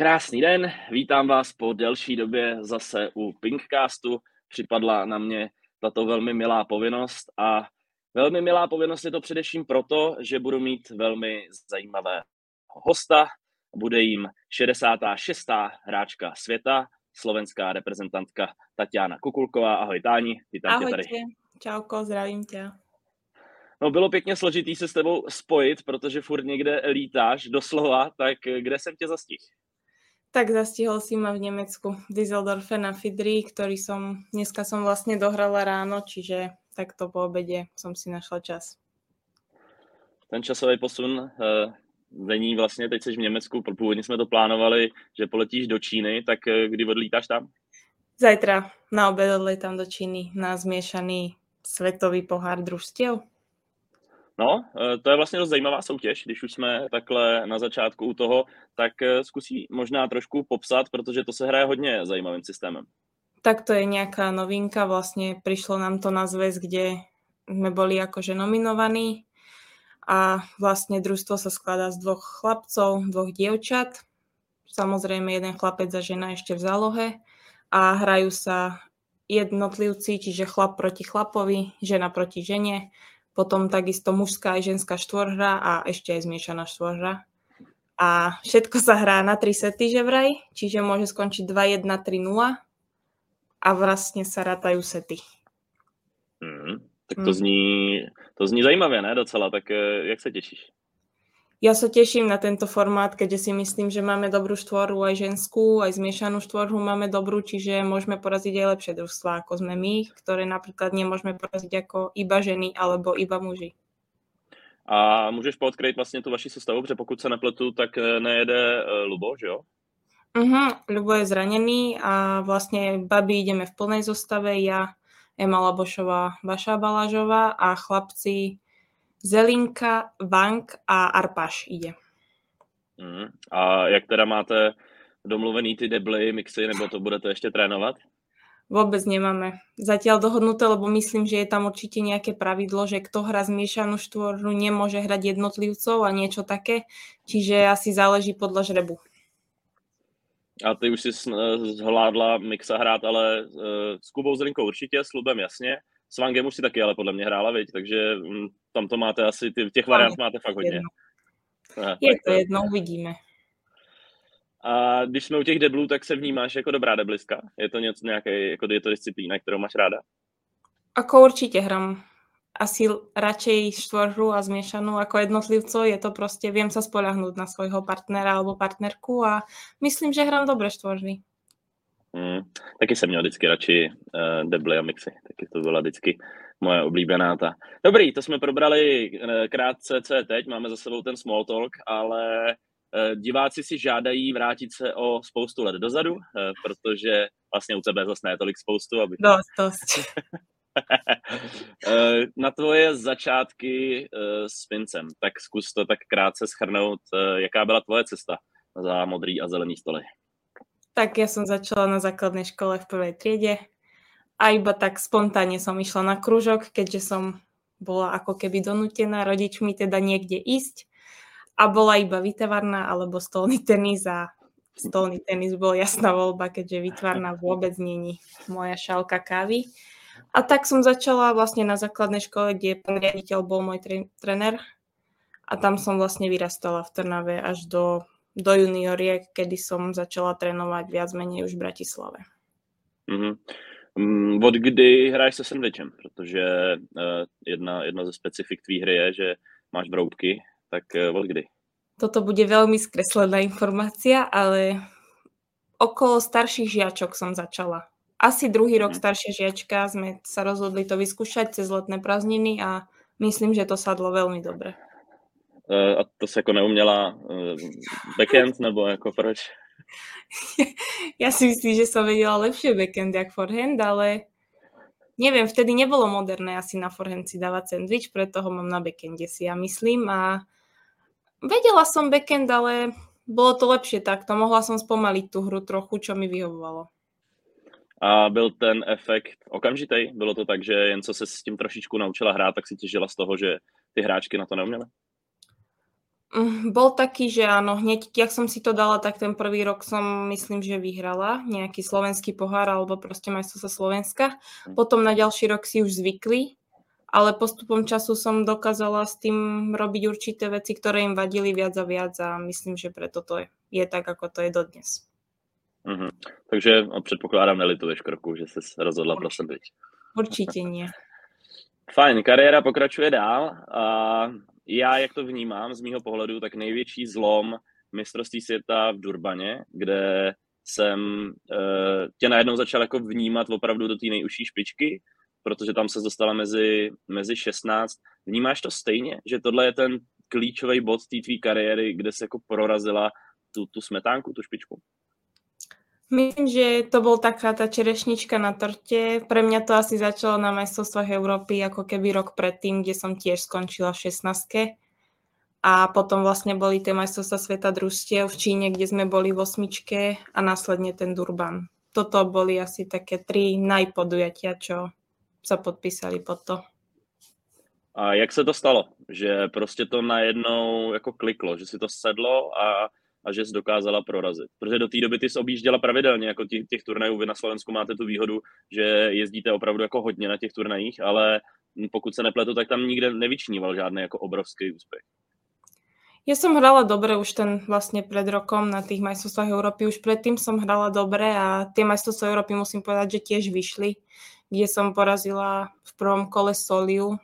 Krásný den, vítám vás po delší době zase u Pinkcastu. Připadla na mě tato velmi milá povinnost a velmi milá povinnost je to především proto, že budu mít velmi zajímavé hosta. Bude jim 66. hráčka světa, slovenská reprezentantka Tatiana Kukulková. Ahoj Táni, vítám Ahojte. tě tady. Čauko, zdravím tě. No bylo pěkně složitý se s tebou spojit, protože furt někde lítáš doslova, tak kde jsem tě zastihl? Tak zastihol si ma v Nemecku, v Düsseldorfe na Fidri, ktorý som, dneska som vlastne dohrala ráno, čiže takto po obede som si našla čas. Ten časový posun uh, není vlastně, teď jsi v Německu, původně jsme to plánovali, že poletíš do Číny, tak uh, kdy odlítáš tam? Zajtra na obed odletám do Číny na zmiešaný svetový pohár družstiev. No, to je vlastně dost zajímavá soutěž, když už jsme takhle na začátku u toho, tak zkusí možná trošku popsat, protože to se hraje hodně zajímavým systémem. Tak to je nejaká novinka, vlastne prišlo nám to na zväz, kde sme boli akože nominovaní a vlastne družstvo sa skladá z dvoch chlapcov, dvoch dievčat, samozrejme jeden chlapec a žena ešte v zálohe. A hrajú sa jednotlivci, čiže chlap proti chlapovi, žena proti žene. Potom takisto mužská aj ženská štvorhra a ešte aj zmiešaná štvorhra. A všetko sa hrá na 3 sety, že vraj, čiže môže skončiť 2-1, 3-0 a vlastne sa rátajú sety. Tak to, mm. zní, to zní zajímavě, ne? Docela, tak eh, jak se těšíš? Ja sa teším na tento formát, keďže si myslím, že máme dobrú štvorhu aj ženskú, aj zmiešanú štvorhu máme dobrú, čiže môžeme poraziť aj lepšie družstva, ako sme my, ktoré napríklad nemôžeme poraziť ako iba ženy alebo iba muži. A můžeš podkryt vlastně tu vaši sestavu, protože pokud se nepletu, tak eh, nejede eh, Lubo, že jo? Uh-huh, Lubo je zranený a vlastne babi ideme v plnej zostave, ja, Ema Labošová, Vaša Balážová a chlapci Zelinka, Vank a Arpaš ide. Mm. A jak teda máte domluvený ty debly, mixy, nebo to budete ještě trénovat? Vôbec nemáme. Zatiaľ dohodnuté, lebo myslím, že je tam určite nejaké pravidlo, že kto hrá zmiešanú štvornu, nemôže hrať jednotlivcov a niečo také. Čiže asi záleží podľa žrebu. A ty už si zvládla mixa hrát, ale uh, s Kubou Zelinkou určitě, s Lubem jasně. S Vangem už si taky ale podle mě hrála, viď? takže um, tam to máte asi, ty, těch variant máte fakt hodně. Je to jedno, uvidíme. A když jsme u těch deblů, tak se vnímáš jako dobrá deblistka? Je to něco nějaké, jako je to disciplína, kterou máš ráda? Ako určite hram. Asi radšej štvorhru a zmiešanú ako jednotlivcov. Je to proste, viem sa spolahnúť na svojho partnera alebo partnerku a myslím, že hram dobre štvorhry. Mm, taky jsem měl vždycky radši uh, debly a mixy, taky to byla vždycky moje oblíbená ta. Dobrý, to jsme probrali uh, krátce, co je teď, máme za sebou ten small talk, ale uh, diváci si žádají vrátit se o spoustu let dozadu, uh, protože vlastně u tebe zase ne tolik spoustu. Aby... Dost, dost. Na tvoje začátky s Pincem, tak zkus to tak krátce schrnout, jaká byla tvoje cesta za modrý a zelený stoly. Tak ja som začala na základnej škole v prvej triede a iba tak spontánne som išla na kružok, keďže som bola ako keby donútená rodičmi teda niekde ísť a bola iba výtvarná alebo stolný tenis a stolný tenis bol jasná voľba, keďže výtvarná vôbec není moja šálka kávy. A tak som začala vlastne na základnej škole, kde pán riaditeľ bol môj trenér a tam som vlastne vyrastala v Trnave až do do junioriek, kedy som začala trénovať viac menej už v Bratislave. Mm-hmm. Od kdy hráš se sandwichem? Protože uh, jedna, jedna ze specifik tvý hry je, že máš broubky, tak uh, od kdy? Toto bude veľmi skreslená informácia, ale okolo starších žiačok som začala. Asi druhý rok mm. staršia žiačka sme sa rozhodli to vyskúšať cez letné prázdniny a myslím, že to sadlo veľmi dobre. Eh, a to se jako neuměla eh, backend, nebo jako proč? Ja si myslím, že som vedela lepšie backend jak forehand, ale neviem, vtedy nebolo moderné asi na forehand si dávať sandwich, preto ho mám na backende si ja myslím a vedela som backend, ale bolo to lepšie takto. Mohla som spomaliť tú hru trochu, čo mi vyhovovalo. A byl ten efekt okamžitý? Bylo to tak, že jen co se s tím trošičku naučila hrát, tak si těžila z toho, že ty hráčky na to neuměly? Mm, bol taký, že áno, hneď, jak som si to dala, tak ten prvý rok som myslím, že vyhrala nejaký slovenský pohár alebo proste sa Slovenska. Hm. Potom na ďalší rok si už zvykli, ale postupom času som dokázala s tým robiť určité veci, ktoré im vadili viac a viac a myslím, že preto to je, je tak, ako to je dodnes. Mm-hmm. Takže předpokládám, nelituješ kroku, že jsi rozhodla pro sandwich. Určitě nie. Fajn, kariéra pokračuje dál. A já, jak to vnímám z mýho pohledu, tak největší zlom mistrovství světa v Durbaně, kde jsem e, tě najednou začal jako vnímat opravdu do té nejužší špičky, protože tam se dostala mezi, mezi 16. Vnímáš to stejně, že tohle je ten klíčový bod té tvý kariéry, kde se jako prorazila tu, tu smetánku, tu špičku? Myslím, že to bol taká tá čerešnička na torte. Pre mňa to asi začalo na majstrovstvách Európy ako keby rok predtým, kde som tiež skončila v 16. A potom vlastne boli tie majstrovstvá sveta družstiev v Číne, kde sme boli v osmičke a následne ten Durban. Toto boli asi také tri najpodujatia, čo sa podpísali pod to. A jak se to stalo, že prostě to najednou jako kliklo, že si to sedlo a a že jsi dokázala prorazit. Protože do té doby ty jsi objížděla pravidelně, jako těch, těch turnajů, vy na Slovensku máte tu výhodu, že jezdíte opravdu jako hodně na těch turnajích, ale pokud se nepletu, tak tam nikde nevyčníval žádný jako obrovský úspěch. Ja som hrala dobre už ten vlastne pred rokom na tých majstrovstvách Európy. Už predtým som hrala dobre a tie majstrovstvá Európy musím povedať, že tiež vyšli, kde som porazila v prvom kole Soliu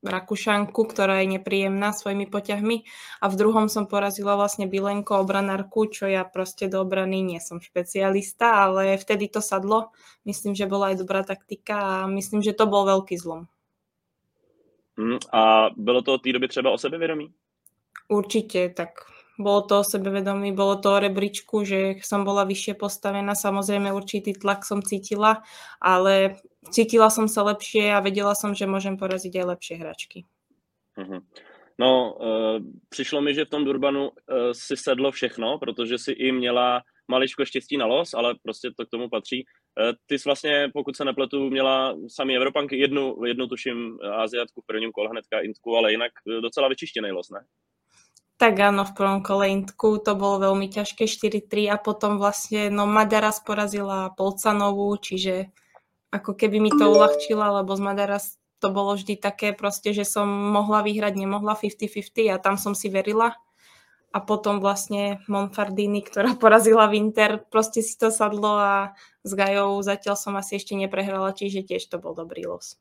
Rakušanku, ktorá je nepríjemná svojimi poťahmi a v druhom som porazila vlastne Bilenko obranárku, čo ja proste do obrany nie som špecialista, ale vtedy to sadlo. Myslím, že bola aj dobrá taktika a myslím, že to bol veľký zlom. Mm, a bylo to od té doby třeba o sebevědomí? Určite, tak bolo to o sebevedomí, bolo to o rebríčku, že som bola vyššie postavená, samozrejme určitý tlak som cítila, ale cítila som sa lepšie a vedela som, že môžem poraziť aj lepšie hračky. Uh-huh. No, uh, přišlo mi, že v tom Durbanu uh, si sedlo všechno, protože si i měla maličko štěstí na los, ale prostě to k tomu patří. Uh, ty jsi vlastně, pokud se nepletu, měla sami Evropanky, jednu, jednu tuším Aziatku v prvním kole hnedka Intku, ale jinak docela vyčištěný los, ne? Tak áno, v prvom kole Intku to bolo veľmi ťažké 4-3 a potom vlastne no Madaras porazila Polcanovú, čiže ako keby mi to uľahčila, lebo z Madaras to bolo vždy také proste, že som mohla vyhrať, nemohla 50-50 a tam som si verila. A potom vlastne Monfardini, ktorá porazila Winter, proste si to sadlo a s Gajou zatiaľ som asi ešte neprehrala, čiže tiež to bol dobrý los.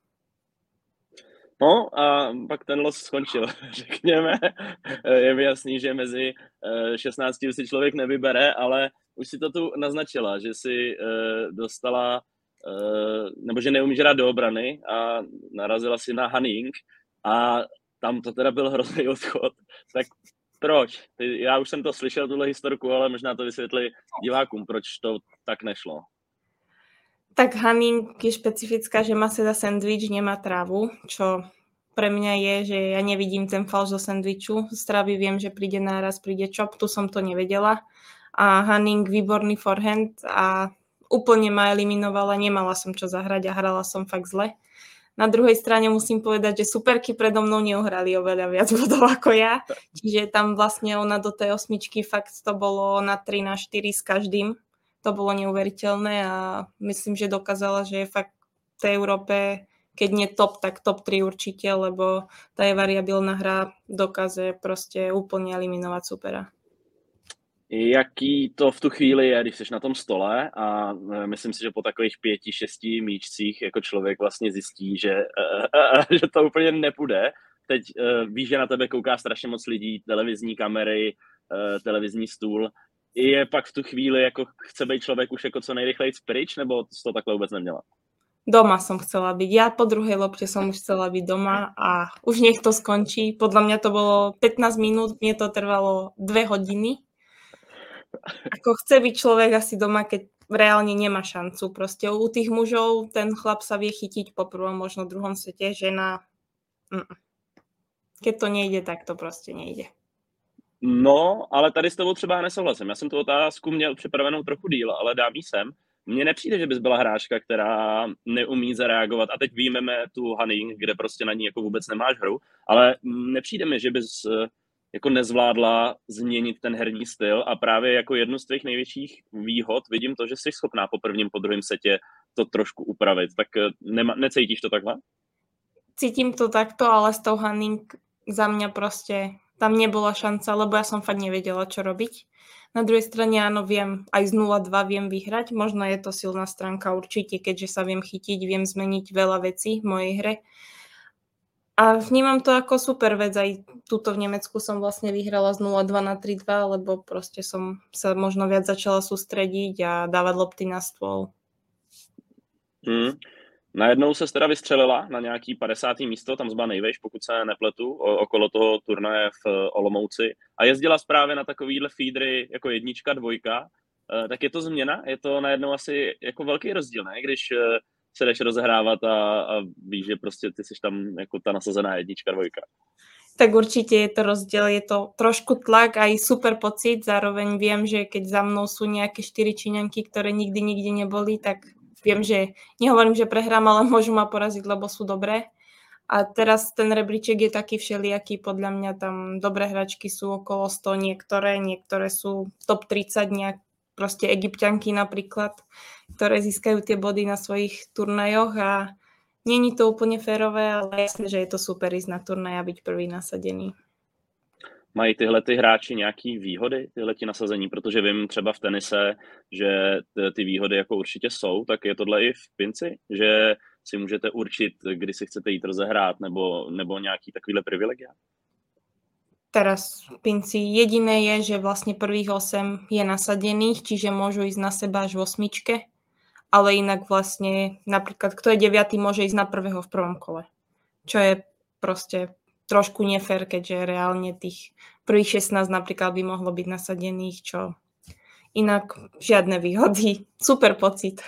No a pak ten los skončil, řekněme. Je mi jasný, že mezi 16 eh, si člověk nevybere, ale už si to tu naznačila, že si eh, dostala, eh, nebo že neumíš hrát do obrany a narazila si na Hanning a tam to teda byl hrozný odchod. Tak proč? Já už jsem to slyšel, tuhle historku, ale možná to vysvětli divákům, proč to tak nešlo. Tak Hanning je špecifická, že má teda sandwich, nemá trávu, čo pre mňa je, že ja nevidím ten falš do sandviču. Z trávy viem, že príde náraz, príde čop, tu som to nevedela. A Hanning výborný forehand a úplne ma eliminovala, nemala som čo zahrať a hrala som fakt zle. Na druhej strane musím povedať, že superky predo mnou neuhrali oveľa viac bodov ako ja, čiže tam vlastne ona do tej osmičky fakt to bolo na 3 na 4 s každým to bolo neuveriteľné a myslím, že dokázala, že je fakt v tej Európe, keď nie top, tak top 3 určite, lebo tá je variabilná hra dokáže prostě úplně eliminovat supera. Jaký to v tu chvíli je, když jsi na tom stole a e, myslím si, že po takových pěti, šesti míčcích jako člověk vlastně zjistí, že, e, e, že to úplně nepůjde. Teď víš, že na tebe kouká strašně moc lidí, televizní kamery, televizní stůl je pak v tu chvíli, jako chce být člověk už jako co nejrychleji pryč, nebo jsi to takhle vůbec neměla? Doma som chcela byť. Ja po druhej lopte som už chcela byť doma a už nech to skončí. Podľa mňa to bolo 15 minút, mne to trvalo 2 hodiny. Ako chce byť človek asi doma, keď reálne nemá šancu. Proste u tých mužov ten chlap sa vie chytiť po prvom, možno druhom svete, žena... Keď to nejde, tak to proste nejde. No, ale tady s tebou třeba nesouhlasím. Já jsem tu otázku měl připravenou trochu díl, ale dám jí sem. Mně nepřijde, že bys byla hráčka, která neumí zareagovat. A teď výjmeme tu Honey, kde prostě na ní jako vůbec nemáš hru, ale nepřijde mi, že bys eh, jako nezvládla změnit ten herní styl a právě jako jednu z těch největších výhod vidím to, že jsi schopná po prvním, po druhém setě to trošku upravit. Tak eh, nema, necítíš to takhle? Cítím to takto, ale s tou Hanning za mňa prostě tam nebola šanca, lebo ja som fakt nevedela, čo robiť. Na druhej strane áno, viem, aj z 0-2 viem vyhrať, možno je to silná stránka určite, keďže sa viem chytiť, viem zmeniť veľa vecí v mojej hre. A vnímam to ako super vec, aj tuto v Nemecku som vlastne vyhrala z 0-2 na 3-2, lebo proste som sa možno viac začala sústrediť a dávať lopty na stôl. Hmm. Najednou se teda vystřelila na nějaký 50. místo, tam zba nejvejš, pokud se nepletu, okolo toho turnaje v Olomouci a jezdila právě na takovýhle feedry jako jednička, dvojka, eh, tak je to změna, je to najednou asi jako velký rozdíl, ne? Když eh, se jdeš rozehrávat a, a víš, že prostě ty jsi tam jako ta nasazená jednička, dvojka. Tak určitě je to rozdíl, je to trošku tlak a i super pocit, zároveň vím, že keď za mnou jsou nějaké čtyři Číňanky, které nikdy nikdy neboli, tak viem, že nehovorím, že prehrám, ale môžu ma poraziť, lebo sú dobré. A teraz ten rebríček je taký všelijaký, podľa mňa tam dobré hračky sú okolo 100, niektoré, niektoré sú top 30, nejak proste egyptianky napríklad, ktoré získajú tie body na svojich turnajoch a není to úplne férové, ale jasné, že je to super ísť na turnaj a byť prvý nasadený. Mají tyhle ty hráči nějaký výhody, tyhle ti nasazení, protože vím třeba v tenise, že ty výhody jako určitě jsou, tak je tohle i v pinci, že si můžete určit, kdy si chcete jít rozehrát, nebo, nebo nějaký takovýhle privilegia? Teraz v pinci jediné je, že vlastně prvých 8 je nasadených, čiže môžu ísť na seba až v osmičke, ale inak vlastne napríklad kto je deviatý, môže ísť na prvého v prvom kole. Čo je proste trošku nefér, keďže reálne tých prvých 16 napríklad by mohlo byť nasadených, čo inak žiadne výhody. Super pocit.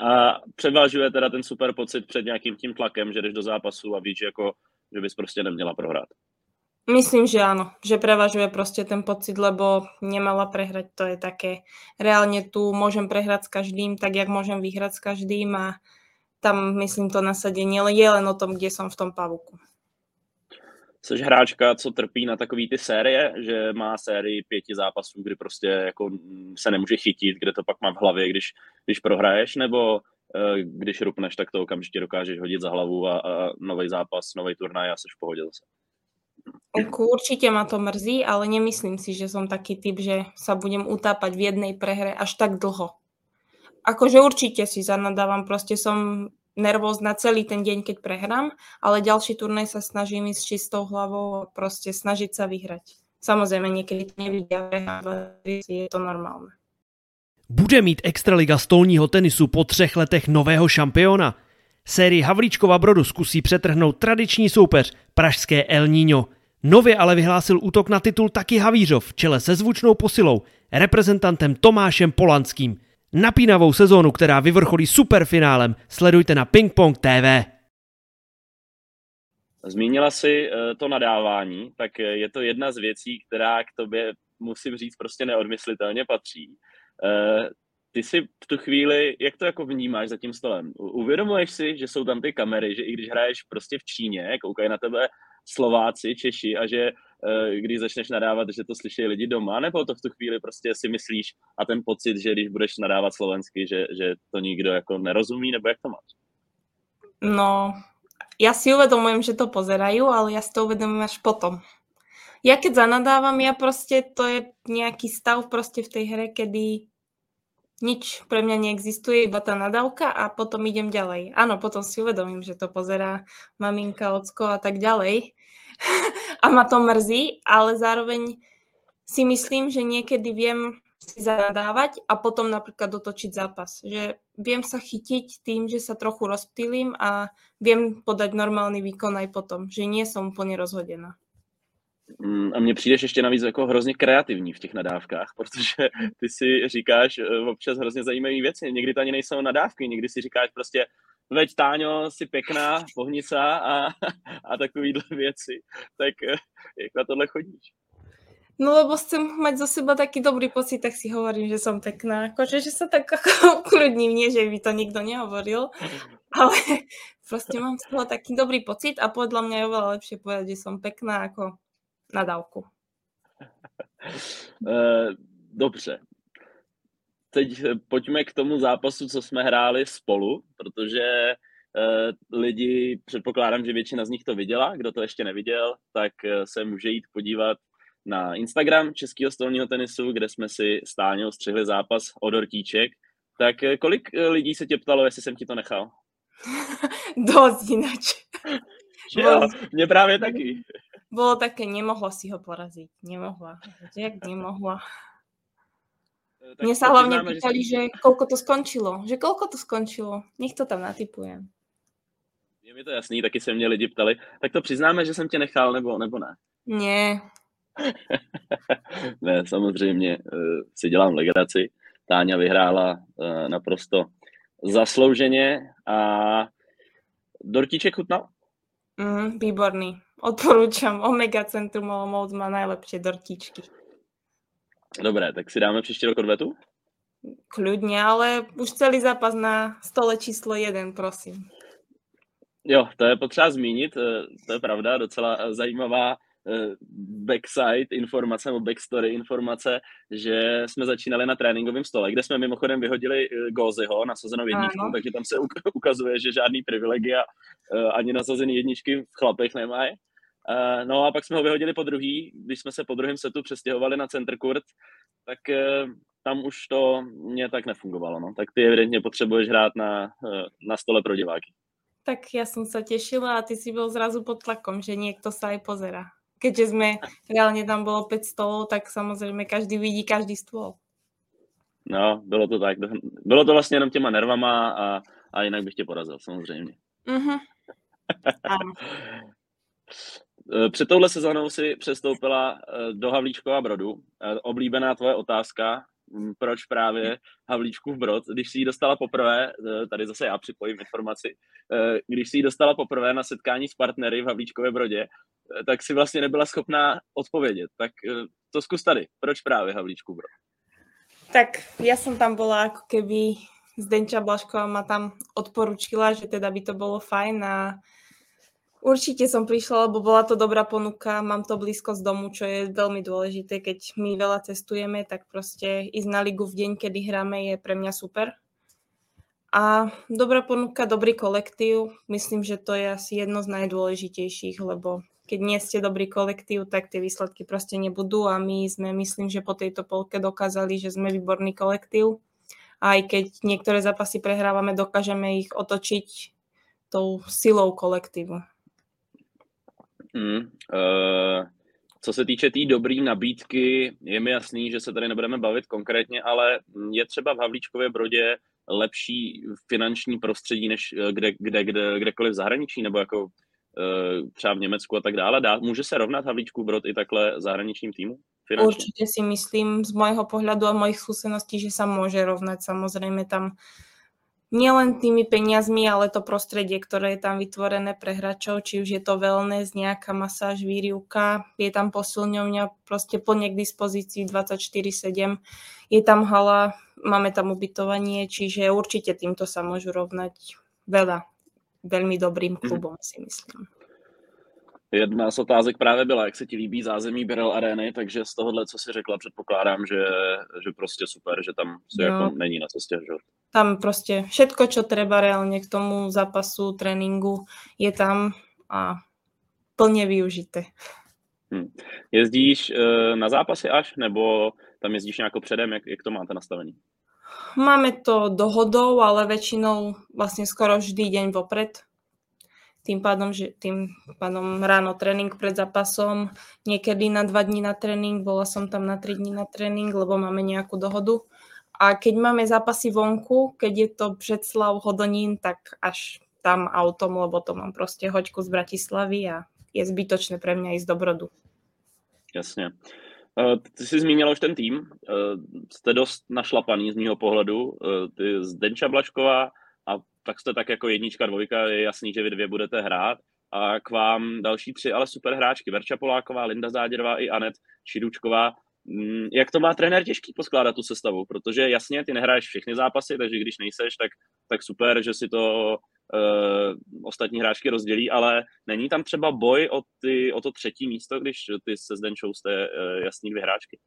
A převážuje teda ten super pocit před nějakým tím tlakem, že jdeš do zápasu a víš, jako, že bys prostě neměla prohrát. Myslím, že áno, že prevažuje proste ten pocit, lebo nemala prehrať, to je také. Reálne tu môžem prehrať s každým, tak jak môžem vyhrať s každým a tam, myslím, to nasadení je len o tom, kde som v tom pavuku. Jsi hráčka, co trpí na takový ty série, že má sérii pěti zápasů, kdy prostě jako se nemůže chytit, kde to pak má v hlavě, když, když prohraješ, nebo uh, když rupneš, tak to okamžitě dokážeš hodit za hlavu a, a nový zápas, nový turnaj a jsi v pohodě zase. Určite ma to mrzí, ale nemyslím si, že som taký typ, že sa budem utápať v jednej prehre až tak dlho akože určite si zanadávam, proste som nervózna celý ten deň, keď prehrám, ale ďalší turnaj sa snažím ísť s čistou hlavou a proste snažiť sa vyhrať. Samozrejme, niekedy to nevidia, ale je to normálne. Bude mít Extraliga stolního tenisu po třech letech nového šampiona? Sérii Havlíčkova Brodu zkusí přetrhnout tradiční soupeř pražské El Niño. Nově ale vyhlásil útok na titul taky Havířov v čele se zvučnou posilou, reprezentantem Tomášem Polanským. Napínavou sezónu, která vyvrcholí superfinálem, sledujte na Ping Pong TV. Zmínila si eh, to nadávání, tak je to jedna z věcí, která k tobě, musím říct, prostě neodmyslitelně patří. Eh, ty si v tu chvíli, jak to jako vnímáš za tím stolem? Uvědomuješ si, že jsou tam ty kamery, že i když hraješ prostě v Číně, koukají na tebe Slováci, Češi a že Eh, když začneš nadávat, že to slyší lidi doma, nebo to v tu chvíli prostě si myslíš a ten pocit, že když budeš nadávat slovensky, že, že to nikdo jako nerozumí, nebo jak to máš? No, ja si uvedomujem, že to pozerajú, ale ja si to uvedomujem až potom. Ja keď zanadávam, ja proste, to je nejaký stav proste v tej hre, kedy nič pre mňa neexistuje, iba tá nadávka a potom idem ďalej. Áno, potom si uvedomím, že to pozerá maminka, ocko a tak ďalej, a ma to mrzí, ale zároveň si myslím, že niekedy viem si zanadávať a potom napríklad dotočiť zápas. Že viem sa chytiť tým, že sa trochu rozptýlim a viem podať normálny výkon aj potom, že nie som úplne rozhodená. Mm, a mně přijdeš ještě navíc jako hrozně kreativní v těch nadávkách, protože ty si říkáš eh, občas hrozně zajímavé věci. Někdy to ani nejsou nadávky, někdy si říkáš prostě, veď Táňo, si pěkná, pohnica a, a takovýhle věci. Tak eh, jak na tohle chodíš? No lebo chcem mať zo seba taký dobrý pocit, tak si hovorím, že som pekná. Akože, že sa tak ako ukludním, nie, že by to nikto nehovoril, ale proste mám z toho taký dobrý pocit a podľa mňa je oveľa lepšie povedať, že som pekná ako na dávku. Dobře. Teď pojďme k tomu zápasu, co jsme hráli spolu, protože lidi, předpokládám, že většina z nich to viděla, kdo to ještě neviděl, tak se může jít podívat na Instagram Českého stolního tenisu, kde jsme si stáňou střihli zápas o dortíček. Tak eh, kolik eh, lidí se tě ptalo, jestli jsem ti to nechal? Dost inač. Jo, mě právě taky. Bylo také, nemohla si ho porazit. Nemohla. Jak nemohla? Eh, tak Mně se hlavně pýtali, že, že kolko to skončilo. Že kolko to skončilo. Nech to tam natypujem. Je mi to jasný, taky se mě lidi ptali. Tak to přiznáme, že jsem tě nechal, nebo, nebo ne? Ne, ne, samozřejmě uh, si dělám legraci. Táňa vyhrála uh, naprosto zaslouženě a dortíček chutnal? Mm, výborný. Odporúčam. Omega Centrum Olomouc má najlepšie dortíčky. Dobré, tak si dáme příště rok odvetu? Kľudne, ale už celý zápas na stole číslo jeden, prosím. Jo, to je potřeba zmínit, eh, to je pravda, docela zajímavá Eh, backside informace nebo backstory informace, že jsme začínali na tréninkovém stole, kde jsme mimochodem vyhodili eh, Gózyho nasazenou jedničku, takže tam se ukazuje, že žádný privilegia eh, ani nasazený jedničky v chlapech nemají. No a pak jsme ho vyhodili po druhý, když jsme se po druhém setu přestěhovali na center court, tak tam už to mě tak nefungovalo. No. Tak ty evidentně potřebuješ hrát na, na stole pro diváky. Tak já jsem se těšila a ty si byl zrazu pod tlakom, že někdo se aj pozera keďže sme, reálne tam bolo 5 stolov, tak samozrejme každý vidí každý stôl. No, bylo to tak. Bylo to vlastně jenom těma nervama a, a jinak bych tě porazil, samozřejmě. Mm-hmm. Před touhle sezónou si přestoupila eh, do Havlíčkova Brodu. Eh, oblíbená tvoje otázka, hm, proč právě Havlíčkův Brod, když si ji dostala poprvé, eh, tady zase já připojím informaci, když si ji dostala poprvé na setkání s partnery v Havlíčkově Brodě, tak si vlastně nebyla schopná odpovědět. Tak eh, to zkus tady. Proč právě Havlíčku bro? Tak ja som tam bola ako keby Zdenča Blašková ma tam odporučila, že teda by to bolo fajn a určite som prišla, lebo bola to dobrá ponuka, mám to blízko z domu, čo je veľmi dôležité, keď my veľa cestujeme, tak proste ísť na ligu v deň, kedy hráme, je pre mňa super. A dobrá ponuka, dobrý kolektív, myslím, že to je asi jedno z najdôležitejších, lebo keď nie ste dobrý kolektív, tak tie výsledky proste nebudú a my sme, myslím, že po tejto polke dokázali, že sme výborný kolektív. A aj keď niektoré zápasy prehrávame, dokážeme ich otočiť tou silou kolektívu. Mm, uh, co se týče té tý dobré nabídky, je mi jasný, že se tady nebudeme bavit konkrétně, ale je třeba v Havlíčkově Brodě lepší finanční prostředí než eh, kde, kde, kde, kdekoliv v zahraničí, nebo jako Eh, třeba v Německu a tak dále. Dá, může se rovnat Havlíčku Brod i takhle zahraničním týmu? Finančně? Určitě si myslím z mojho pohľadu a mojich skúseností, že sa môže rovnať. Samozrejme tam nielen tými peniazmi, ale to prostredie, ktoré je tam vytvorené pre hráčov, či už je to wellness, nejaká masáž, výrivka, je tam posilňovňa proste plne k dispozícii 24-7, je tam hala, máme tam ubytovanie, čiže určite týmto sa môžu rovnať veľa velmi dobrým mhm. klubom, si myslím. Jedna z otázek právě byla, jak se ti líbí zázemí Birel Areny, takže z tohohle, co si řekla, předpokládám, že, že prostě super, že tam se no. jako není na co stěžovat. Tam prostě všetko, čo treba reálně k tomu zápasu, tréninku, je tam a plně využité. Hmm. Jezdíš uh, na zápasy až, nebo tam jezdíš nějak předem, jak, jak to máte nastavený? Máme to dohodou, ale väčšinou vlastne skoro vždy deň vopred. Tým pádom, že tým pádom ráno tréning pred zápasom, niekedy na dva dní na tréning, bola som tam na tri dní na tréning, lebo máme nejakú dohodu. A keď máme zápasy vonku, keď je to Břeclav, Hodonín, tak až tam autom, lebo to mám prostě hoďku z Bratislavy a je zbytočné pre mňa ísť do Brodu. Jasně. Eh, ty jsi zmínila už ten tým, eh, jste dost našlapaný z mého pohledu, eh, ty Zdenča Blašková a tak jste tak jako jednička, dvojka, je jasný, že vy dvě budete hrát a k vám další tři, ale super hráčky. Verča Poláková, Linda Záděrová i Anet Šidučková. Mm, jak to má trenér těžký poskládat tu sestavu? Protože jasně, ty nehraješ všechny zápasy, takže když nejseš, tak, tak super, že si to uh, ostatní hráčky rozdělí, ale není tam třeba boj o, ty, o to třetí místo, když ty se Zdenčou jste uh, jasný dvě hráčky?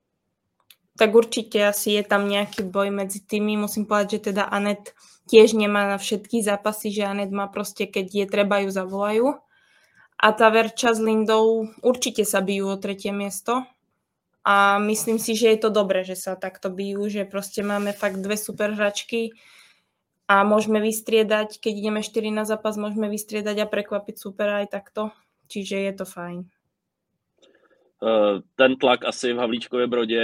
Tak určitě asi je tam nějaký boj mezi tými. Musím povedať, že teda Anet tiež nemá na všetky zápasy, že Anet má prostě, keď je treba ju zavolajú. A ta Verča s Lindou určite sa o tretie miesto. A myslím si, že je to dobré, že sa takto bijú, že prostě máme fakt dve super hračky a môžeme vystriedať, keď ideme 4 na zápas, môžeme vystriedať a prekvapiť super aj takto. Čiže je to fajn. Eh, ten tlak asi v Havlíčkově Brodě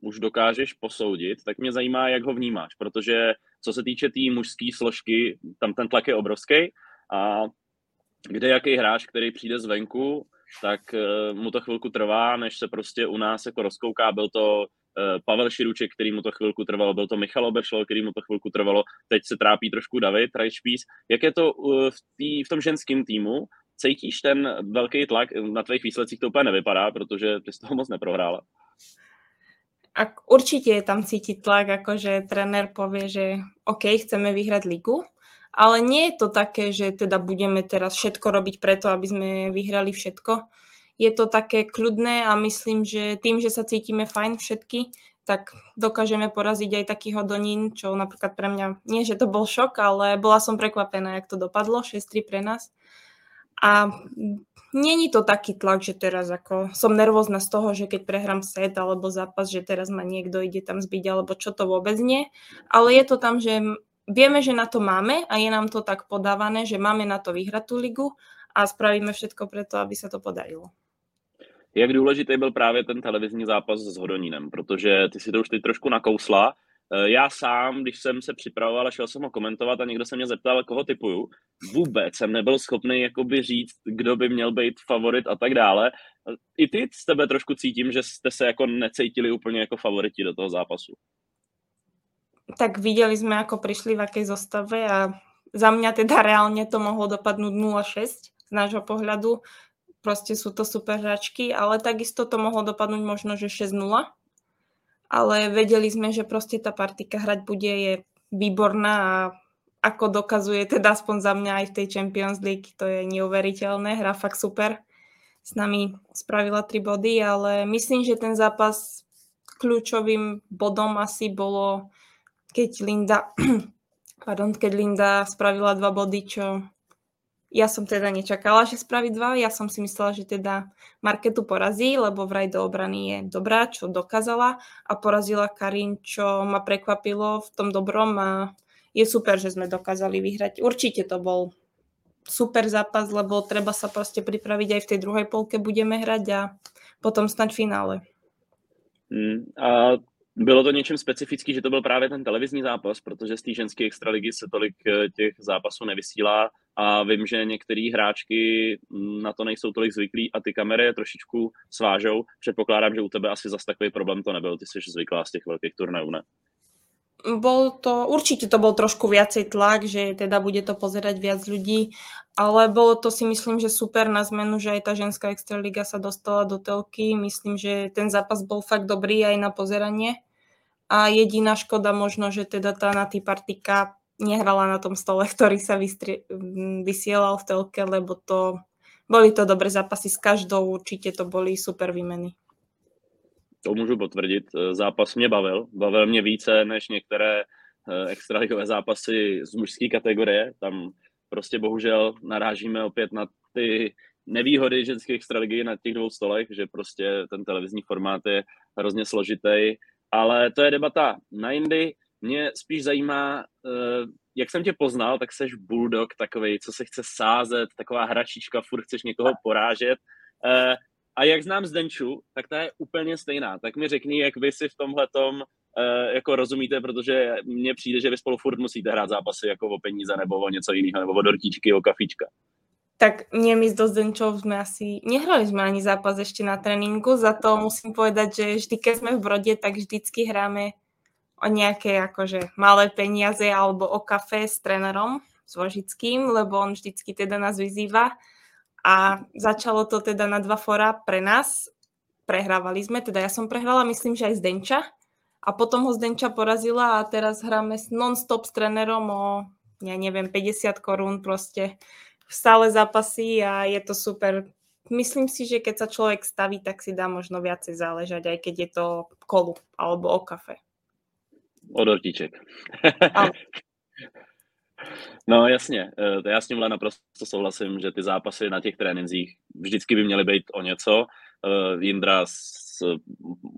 už dokážeš posoudit, tak mě zajímá, jak ho vnímáš, protože co se týče té tý mužské složky, tam ten tlak je obrovský a kde jaký hráč, který přijde zvenku, tak uh, mu to chvilku trvá, než se prostě u nás jako rozkouká. Byl to uh, Pavel Širuček, který mu to chvilku trvalo, byl to Michal Obešlo, který mu to chvilku trvalo, teď se trápí trošku David Rajšpís. Jak je to uh, v, tý, v tom ženském týmu? Cítíš ten velký tlak? Na tvých výsledcích to úplně nevypadá, protože ty z toho moc neprohrála. A určitě je tam cítit tlak, jakože trenér povie, že OK, chceme vyhrať ligu, ale nie je to také, že teda budeme teraz všetko robiť preto, aby sme vyhrali všetko. Je to také kľudné a myslím, že tým, že sa cítime fajn všetky, tak dokážeme poraziť aj takých hodonín, čo napríklad pre mňa, nie že to bol šok, ale bola som prekvapená, jak to dopadlo, 6-3 pre nás. A není to taký tlak, že teraz ako som nervózna z toho, že keď prehrám set alebo zápas, že teraz ma niekto ide tam zbiť, alebo čo to vôbec nie. Ale je to tam, že vieme, že na to máme a je nám to tak podávané, že máme na to vyhrať tú ligu a spravíme všetko preto, aby se to podarilo. Jak důležitý byl právě ten televizní zápas s Hodonínem, protože ty si to už teď trošku nakousla. E, já sám, když jsem se připravoval a šel jsem ho komentovat a někdo se mě zeptal, koho typuju, vůbec jsem nebyl schopný jakoby říct, kdo by měl být favorit a tak dále. I ty z tebe trošku cítím, že jste se jako necítili úplně jako favoriti do toho zápasu tak videli sme, ako prišli v akej zostave a za mňa teda reálne to mohlo dopadnúť 0-6 z nášho pohľadu. Proste sú to super hračky, ale takisto to mohlo dopadnúť možno, že 6-0. Ale vedeli sme, že proste tá partika hrať bude, je výborná a ako dokazuje teda aspoň za mňa aj v tej Champions League, to je neuveriteľné, hra fakt super. S nami spravila tri body, ale myslím, že ten zápas kľúčovým bodom asi bolo keď Linda, pardon, keď Linda spravila dva body, čo ja som teda nečakala, že spraví dva. Ja som si myslela, že teda Marketu porazí, lebo vraj do obrany je dobrá, čo dokázala a porazila Karin, čo ma prekvapilo v tom dobrom a je super, že sme dokázali vyhrať. Určite to bol super zápas, lebo treba sa proste pripraviť aj v tej druhej polke budeme hrať a potom snať finále. Mm, a bylo to něčím specifický, že to byl právě ten televizní zápas, protože z té ženské extraligy se tolik eh, těch zápasů nevysílá a vím, že některé hráčky mm, na to nejsou tolik zvyklí a ty kamery je trošičku svážou. Předpokládám, že u tebe asi zas takový problém to nebyl, ty jsi zvyklá z těch velkých turnajů, ne? Bol to, určite to bol trošku viacej tlak, že teda bude to pozerať viac ľudí, ale bolo to si myslím, že super na zmenu, že aj tá ženská extraliga sa dostala do telky. Myslím, že ten zápas bol fakt dobrý aj na pozeranie. A jediná škoda možno, že teda tá Natý Partika nehrala na tom stole, ktorý sa vystri- vysielal v telke, lebo to boli to dobré zápasy s každou, určite to boli super výmeny to můžu potvrdit. Eh, zápas mě bavil. Bavil mě více než některé eh, extraligové zápasy z mužské kategorie. Tam prostě bohužel narážíme opět na ty nevýhody ženské extraligy na těch dvou stolech, že prostě ten televizní formát je hrozně složitý. Ale to je debata na jindy. Mě spíš zajímá, eh, jak jsem tě poznal, tak seš bulldog takový, co se chce sázet, taková hračička, furt chceš někoho porážet. A jak znám Zdenču, tak ta je úplně stejná. Tak mi řekni, jak vy si v tomhle tom uh, jako rozumíte, protože mně přijde, že vy spolu furt musíte hrát zápasy jako o peníze nebo o něco jiného, nebo o dortíčky, o kafička. Tak nie my s Dozdenčou sme asi, nehrali sme ani zápas ešte na tréninku, za to musím povedať, že vždy, keď sme v Brode, tak vždycky hráme o nejaké akože malé peniaze alebo o kafe s trénerom s Vožickým, lebo on vždycky teda nás vyzýva a začalo to teda na dva fora pre nás. Prehrávali sme, teda ja som prehrala, myslím, že aj z Denča a potom ho Zdenča porazila a teraz hráme non-stop s trenerom o, ja neviem, 50 korún proste stále zápasy a je to super myslím si, že keď sa človek staví, tak si dá možno viacej záležať, aj keď je to kolu alebo o kafe. O dortíček. No jasně, e, já s tímhle naprosto souhlasím, že ty zápasy na těch trénincích vždycky by měly být o něco. E, Jindra s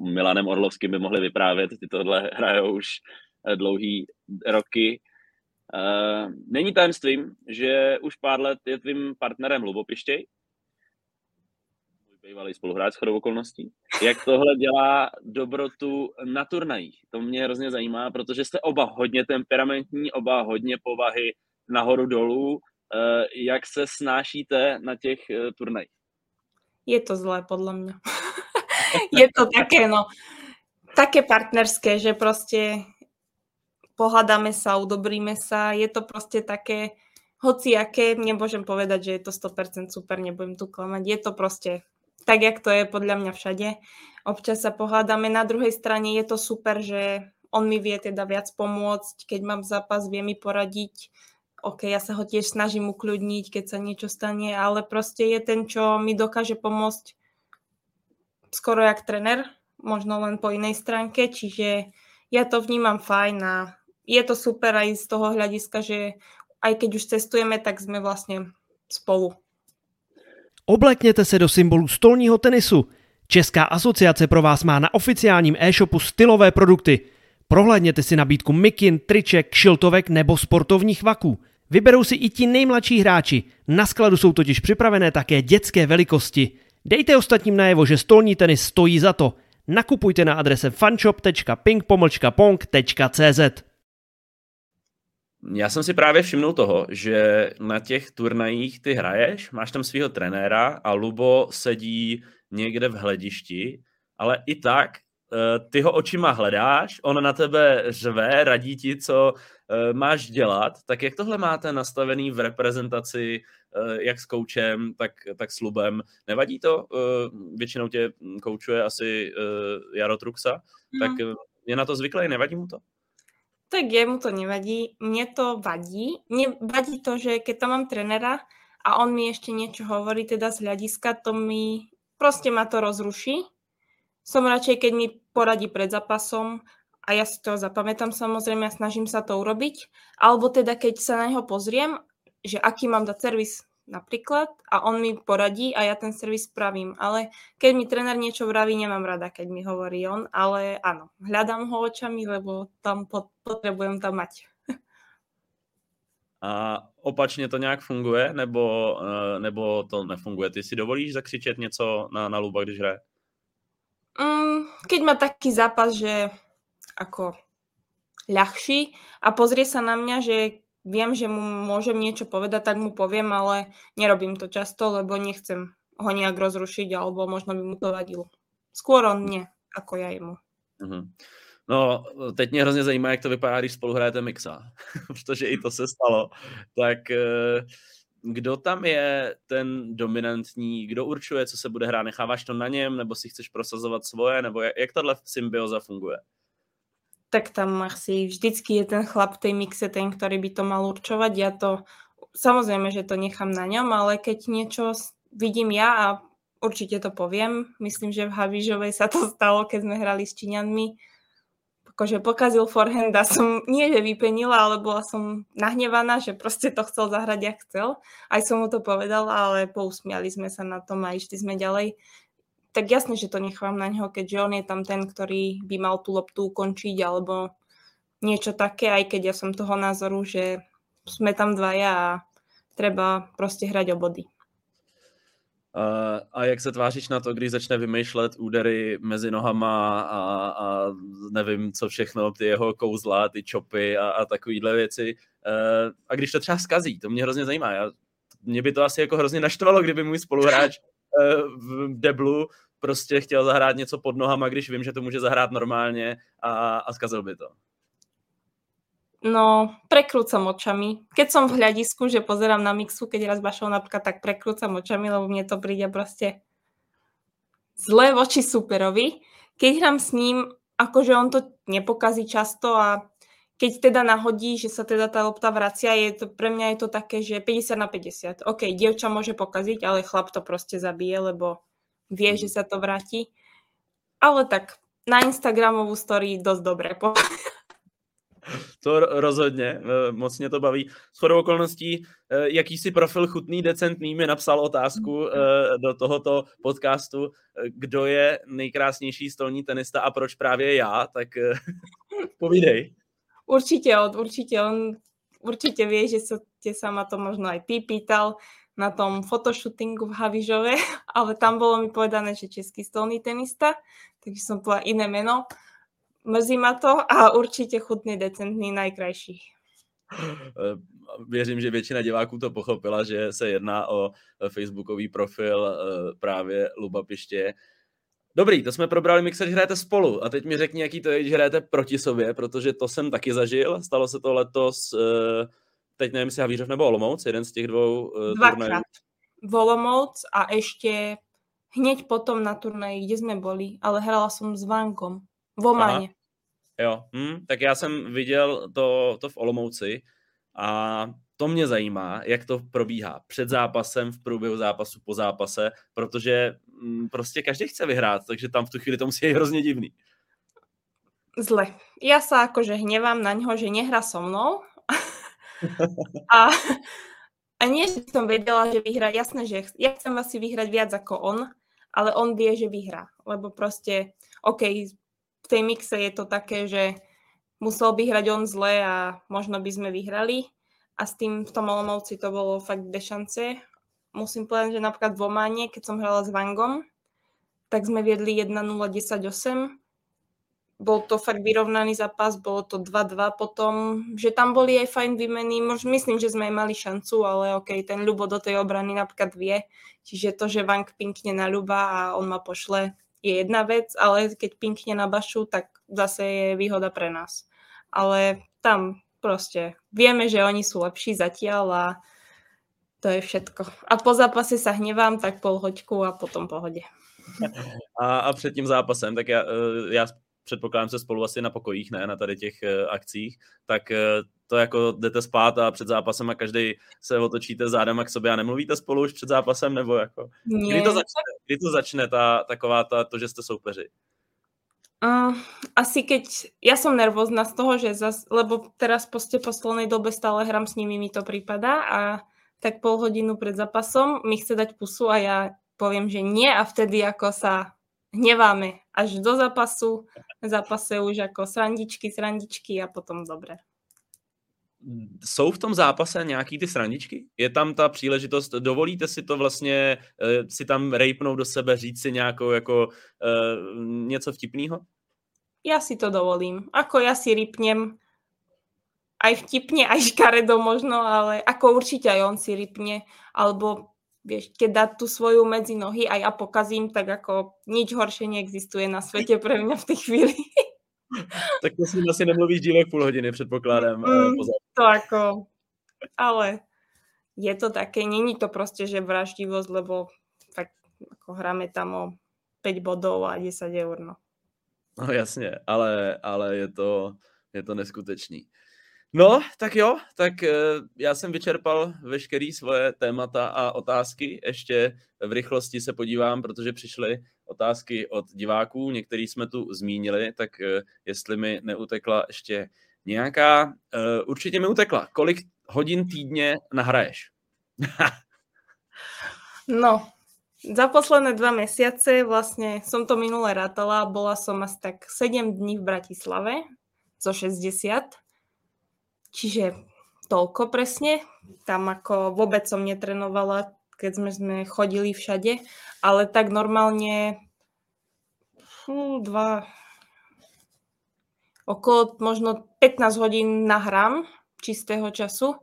Milanem Orlovským by mohli vyprávět, ty tohle hrajou už e, dlouhý roky. Není tajemstvím, že už pár let je tvým partnerem Lubopištěj, bývalý spoluhráč chodou okolností. Jak tohle dělá dobrotu na turnajích? To mě hrozně zajímá, protože jste oba hodně temperamentní, oba hodně povahy nahoru dolů. Eh, jak se snášíte na těch eh, turnajích? Je to zlé, podle mě. je to také, no, také partnerské, že prostě pohadáme sa, udobríme sa, je to prostě také hoci aké, nemôžem povedať, že je to 100% super, nebudem tu klamať, je to prostě tak, jak to je podľa mňa všade. Občas sa pohádame. Na druhej strane je to super, že on mi vie teda viac pomôcť, keď mám zápas, vie mi poradiť. OK, ja sa ho tiež snažím ukľudniť, keď sa niečo stane, ale proste je ten, čo mi dokáže pomôcť skoro jak trener, možno len po inej stránke, čiže ja to vnímam fajn a je to super aj z toho hľadiska, že aj keď už cestujeme, tak sme vlastne spolu. Oblekněte se do symbolu stolního tenisu. Česká asociace pro vás má na oficiálním e-shopu stylové produkty. Prohlédněte si nabídku mikin, triček, šiltovek nebo sportovních vaků. Vyberou si i ti nejmladší hráči. Na skladu jsou totiž připravené také dětské velikosti. Dejte ostatním najevo, že stolní tenis stojí za to. Nakupujte na adrese fanshop.ping.pong.cz já jsem si právě všimnul toho, že na těch turnajích ty hraješ, máš tam svého trenéra a Lubo sedí někde v hledišti, ale i tak eh, ty ho očima hledáš, on na tebe řve, radí ti, co eh, máš dělat, tak jak tohle máte nastavený v reprezentaci, eh, jak s koučem, tak, tak s Lubem? Nevadí to? Většinou tě koučuje asi Jaro Truxa, mm. tak je na to zvyklý, nevadí mu to? Tak jemu to nevadí, mne to vadí. Mne vadí to, že keď tam mám trenera a on mi ešte niečo hovorí teda z hľadiska, to mi proste ma to rozruší. Som radšej, keď mi poradí pred zápasom a ja si to zapamätám samozrejme a snažím sa to urobiť. Alebo teda keď sa na neho pozriem, že aký mám dať servis napríklad a on mi poradí a ja ten servis spravím. Ale keď mi tréner niečo vraví, nemám rada, keď mi hovorí on, ale áno, hľadám ho očami, lebo tam potrebujem tam mať. A opačně to nějak funguje, nebo, eh, nebo to nefunguje? Ty si dovolíš zakřičet něco na, na Luba, když hraje? Mm, keď má taký zápas, že ako ľahší a pozrie sa na mňa, že viem, že mu môžem niečo povedať, tak mu poviem, ale nerobím to často, lebo nechcem ho nejak rozrušiť, alebo možno by mu to vadilo. Skôr on mne, ako ja jemu. Mm-hmm. No, teď mě hrozně zajímá, jak to vypadá, když spolu hrajete mixa, protože i to se stalo. Tak eh, kdo tam je ten dominantní, kdo určuje, co se bude hrát? Necháváš to na něm, nebo si chceš prosazovat svoje, nebo jak, jak tahle symbioza funguje? Tak tam asi vždycky je ten chlap tej mixe, ten, ktorý by to mal určovať. Ja to, samozrejme, že to nechám na ňom, ale keď niečo vidím ja a určite to poviem, myslím, že v Havížovej sa to stalo, keď sme hrali s Číňanmi, akože pokazil forehand a som nie, že vypenila, ale bola som nahnevaná, že proste to chcel zahrať, jak chcel. Aj som mu to povedala, ale pousmiali sme sa na tom a išli sme ďalej tak jasne, že to nechám na neho, keďže on je tam ten, ktorý by mal tú loptu ukončiť alebo niečo také, aj keď ja som toho názoru, že sme tam dvaja a treba prostě hrať o body. Uh, a jak se tváříš na to, když začne vymýšlet údery mezi nohama a, a nevím, co všechno, ty jeho kouzla, ty čopy a, a takovýhle věci. Uh, a když to třeba skazí, to mě hrozně zajímá. Já, mě by to asi jako hrozně naštvalo, kdyby můj spoluhráč uh, v deblu prostě chtěl zahrát něco pod nohama, když vím, že to může zahrát normálně a, a zkazil by to. No, prekrúcam očami. Keď som v hľadisku, že pozerám na mixu, keď raz bašou napríklad, tak prekrúcam očami, lebo mne to príde proste zlé voči superovi. Keď hrám s ním, akože on to nepokazí často a keď teda nahodí, že sa teda tá lopta vracia, je to, pre mňa je to také, že 50 na 50. OK, dievča môže pokaziť, ale chlap to proste zabije, lebo vie, že sa to vráti. Ale tak na Instagramovú story dosť dobre. To rozhodně, eh, moc mě to baví. S chodou okolností, eh, jakýsi profil chutný, decentný mi napsal otázku eh, do tohoto podcastu, kdo je nejkrásnější stolní tenista a proč právě já, tak povídej. Určitě od, určitě on určitě vie, že sa, sa ma to možno aj ty pýtal na tom fotoshootingu v Havižove, ale tam bolo mi povedané, že český stolný tenista, takže som povedala iné meno Mrzí ma to a určitě chutný, decentný, najkrajší. Eh, věřím, že většina diváků to pochopila, že se jedná o eh, facebookový profil eh, právě Luba Piště. Dobrý, to jsme probrali mixer, hrajete spolu. A teď mi řekni, jaký to je, že hrajete proti sobě, protože to jsem taky zažil. Stalo se to letos, teď nevím, jestli Havířov nebo Olomouc, jeden z těch dvou Dvakrát. Olomouc a ještě hneď potom na turnaji, kde jsme boli, ale hrala som s Vankom. V Ománě. Jo, hm, tak já jsem viděl to, to v Olomouci a to mě zajímá, jak to probíhá před zápasem, v průběhu zápasu, po zápase, protože prostě každý chce vyhrát, takže tam v tu chvíli to musí být hrozně divný. Zle. Ja sa akože hnevám na ňo, že nehra so mnou. a, a nie, že som vedela, že vyhrá. Jasné, že ja chcem asi vyhrať viac ako on, ale on vie, že vyhrá. Lebo proste, OK, v tej mixe je to také, že musel by hrať on zle a možno by sme vyhrali. A s tým v tom Olomouci to bolo fakt bez šance. Musím povedať, že napríklad v Ománe, keď som hrala s Vangom, tak sme viedli 1-0, 10-8. Bol to fakt vyrovnaný zápas, bolo to 2-2 potom, že tam boli aj fajn výmeny, myslím, že sme aj mali šancu, ale ok, ten Ľubo do tej obrany napríklad vie, čiže to, že Vang pinkne na Ľuba a on ma pošle je jedna vec, ale keď pinkne na bašu, tak zase je výhoda pre nás. Ale tam proste vieme, že oni sú lepší zatiaľ a to je všetko. A po zápase sa hnevám, tak pol hoďku a potom pohode. A, a před tím zápasem, tak já, eh, já předpokládám se spolu asi na pokojích, ne na tady těch eh, akcích, tak eh, to jako jdete spát a před zápasem a každý se otočíte zádem k sobě a nemluvíte spolu už před zápasem, nebo jako, kdy to začne, kdy to začne ta, taková ta, to, že jste soupeři? Uh, asi keď, ja som nervózna z toho, že zas, lebo teraz po poslednej dobe stále hrám s nimi, mi to prípada a tak pol hodinu pred zápasom mi chce dať pusu a ja poviem, že nie a vtedy ako sa hneváme až do zápasu, zápase už ako srandičky, srandičky a potom dobre jsou v tom zápase nějaký ty srandičky? Je tam ta příležitost, dovolíte si to vlastně, uh, si tam rejpnout do sebe, říct si nějakou jako uh, něco vtipného? Já si to dovolím. Ako ja si rypnem aj vtipne, aj škaredo možno, ale ako určite aj on si rypne, alebo vieš, keď dá tu svoju medzi nohy a ja pokazím, tak ako nič horšie neexistuje na svete pre mňa v tej chvíli. tak to si asi nemluvíš dílek půl hodiny, předpokládám. Mm, to jako, ale je to také, není to prostě, že vraždivosť, lebo tak ako hráme tam o 5 bodov a 10 eur, no. No jasně, ale, ale je to, je to neskutečný. No, tak jo, tak eh, já jsem vyčerpal veškeré svoje témata a otázky. Ještě v rychlosti se podívám, protože přišly otázky od diváků, některý jsme tu zmínili, tak eh, jestli mi neutekla ještě nějaká, eh, určitě mi utekla. Kolik hodin týdně nahraješ? no, za posledné dva mesiace vlastne som to minule rátala, bola som asi tak 7 dní v Bratislave zo 60 Čiže toľko presne. Tam ako vôbec som netrenovala, keď sme, sme chodili všade, ale tak normálne fú, dva, okolo možno 15 hodín nahrám čistého času.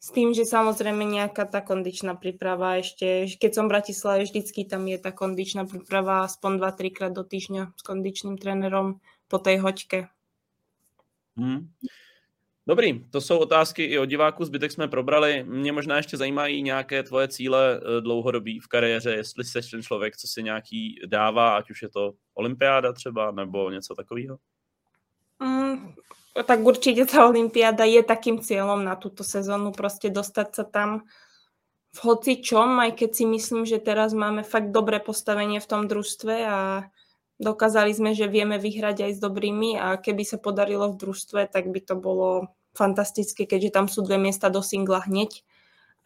S tým, že samozrejme nejaká tá kondičná príprava ešte, keď som v Bratislave, vždycky tam je tá kondičná príprava aspoň 2-3 krát do týždňa s kondičným trénerom po tej hoďke. Hmm. Dobrý, to jsou otázky i od diváků, zbytek jsme probrali. Mě možná ještě zajímají nějaké tvoje cíle eh, dlouhodobí v kariéře, jestli jsi ten člověk, co si nějaký dává, ať už je to olympiáda třeba, nebo něco takového? Mm, tak určitě ta olympiáda je takým cílem na tuto sezónu, prostě dostat se tam v hoci čom, aj keď si myslím, že teraz máme fakt dobré postavenie v tom družstve a dokázali sme, že vieme vyhrať aj s dobrými a keby sa podarilo v družstve, tak by to bolo fantastické, keďže tam sú dve miesta do singla hneď.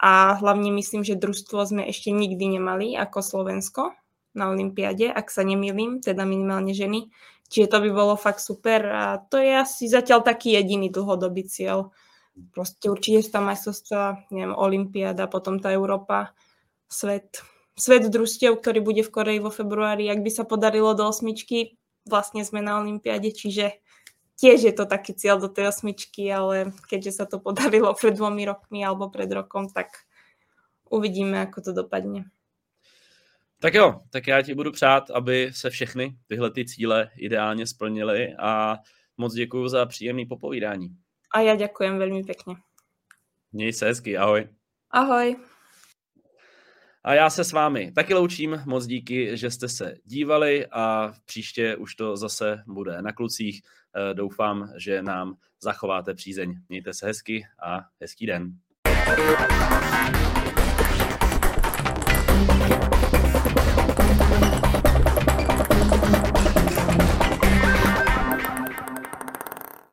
A hlavne myslím, že družstvo sme ešte nikdy nemali ako Slovensko na Olympiade, ak sa nemýlim, teda minimálne ženy. Čiže to by bolo fakt super a to je asi zatiaľ taký jediný dlhodobý cieľ. Proste určite sú tam majstrovstvá, neviem, Olympiáda, potom tá Európa, svet, svet družstiev, ktorý bude v Koreji vo februári. Ak by sa podarilo do osmičky, vlastne sme na Olympiáde, čiže tiež je to taký cieľ do tej osmičky, ale keďže sa to podarilo pred dvomi rokmi alebo pred rokom, tak uvidíme, ako to dopadne. Tak jo, tak já ti budu přát, aby se všechny tyhle ty cíle ideálně splnily a moc děkuji za příjemný popovídání. A já děkujem velmi pěkně. Měj se hezky, ahoj. Ahoj. A já se s vámi taky loučím, moc díky, že jste se dívali a příště už to zase bude na klucích. Eh, doufám, že nám zachováte přízeň. Mějte se hezky a hezký den.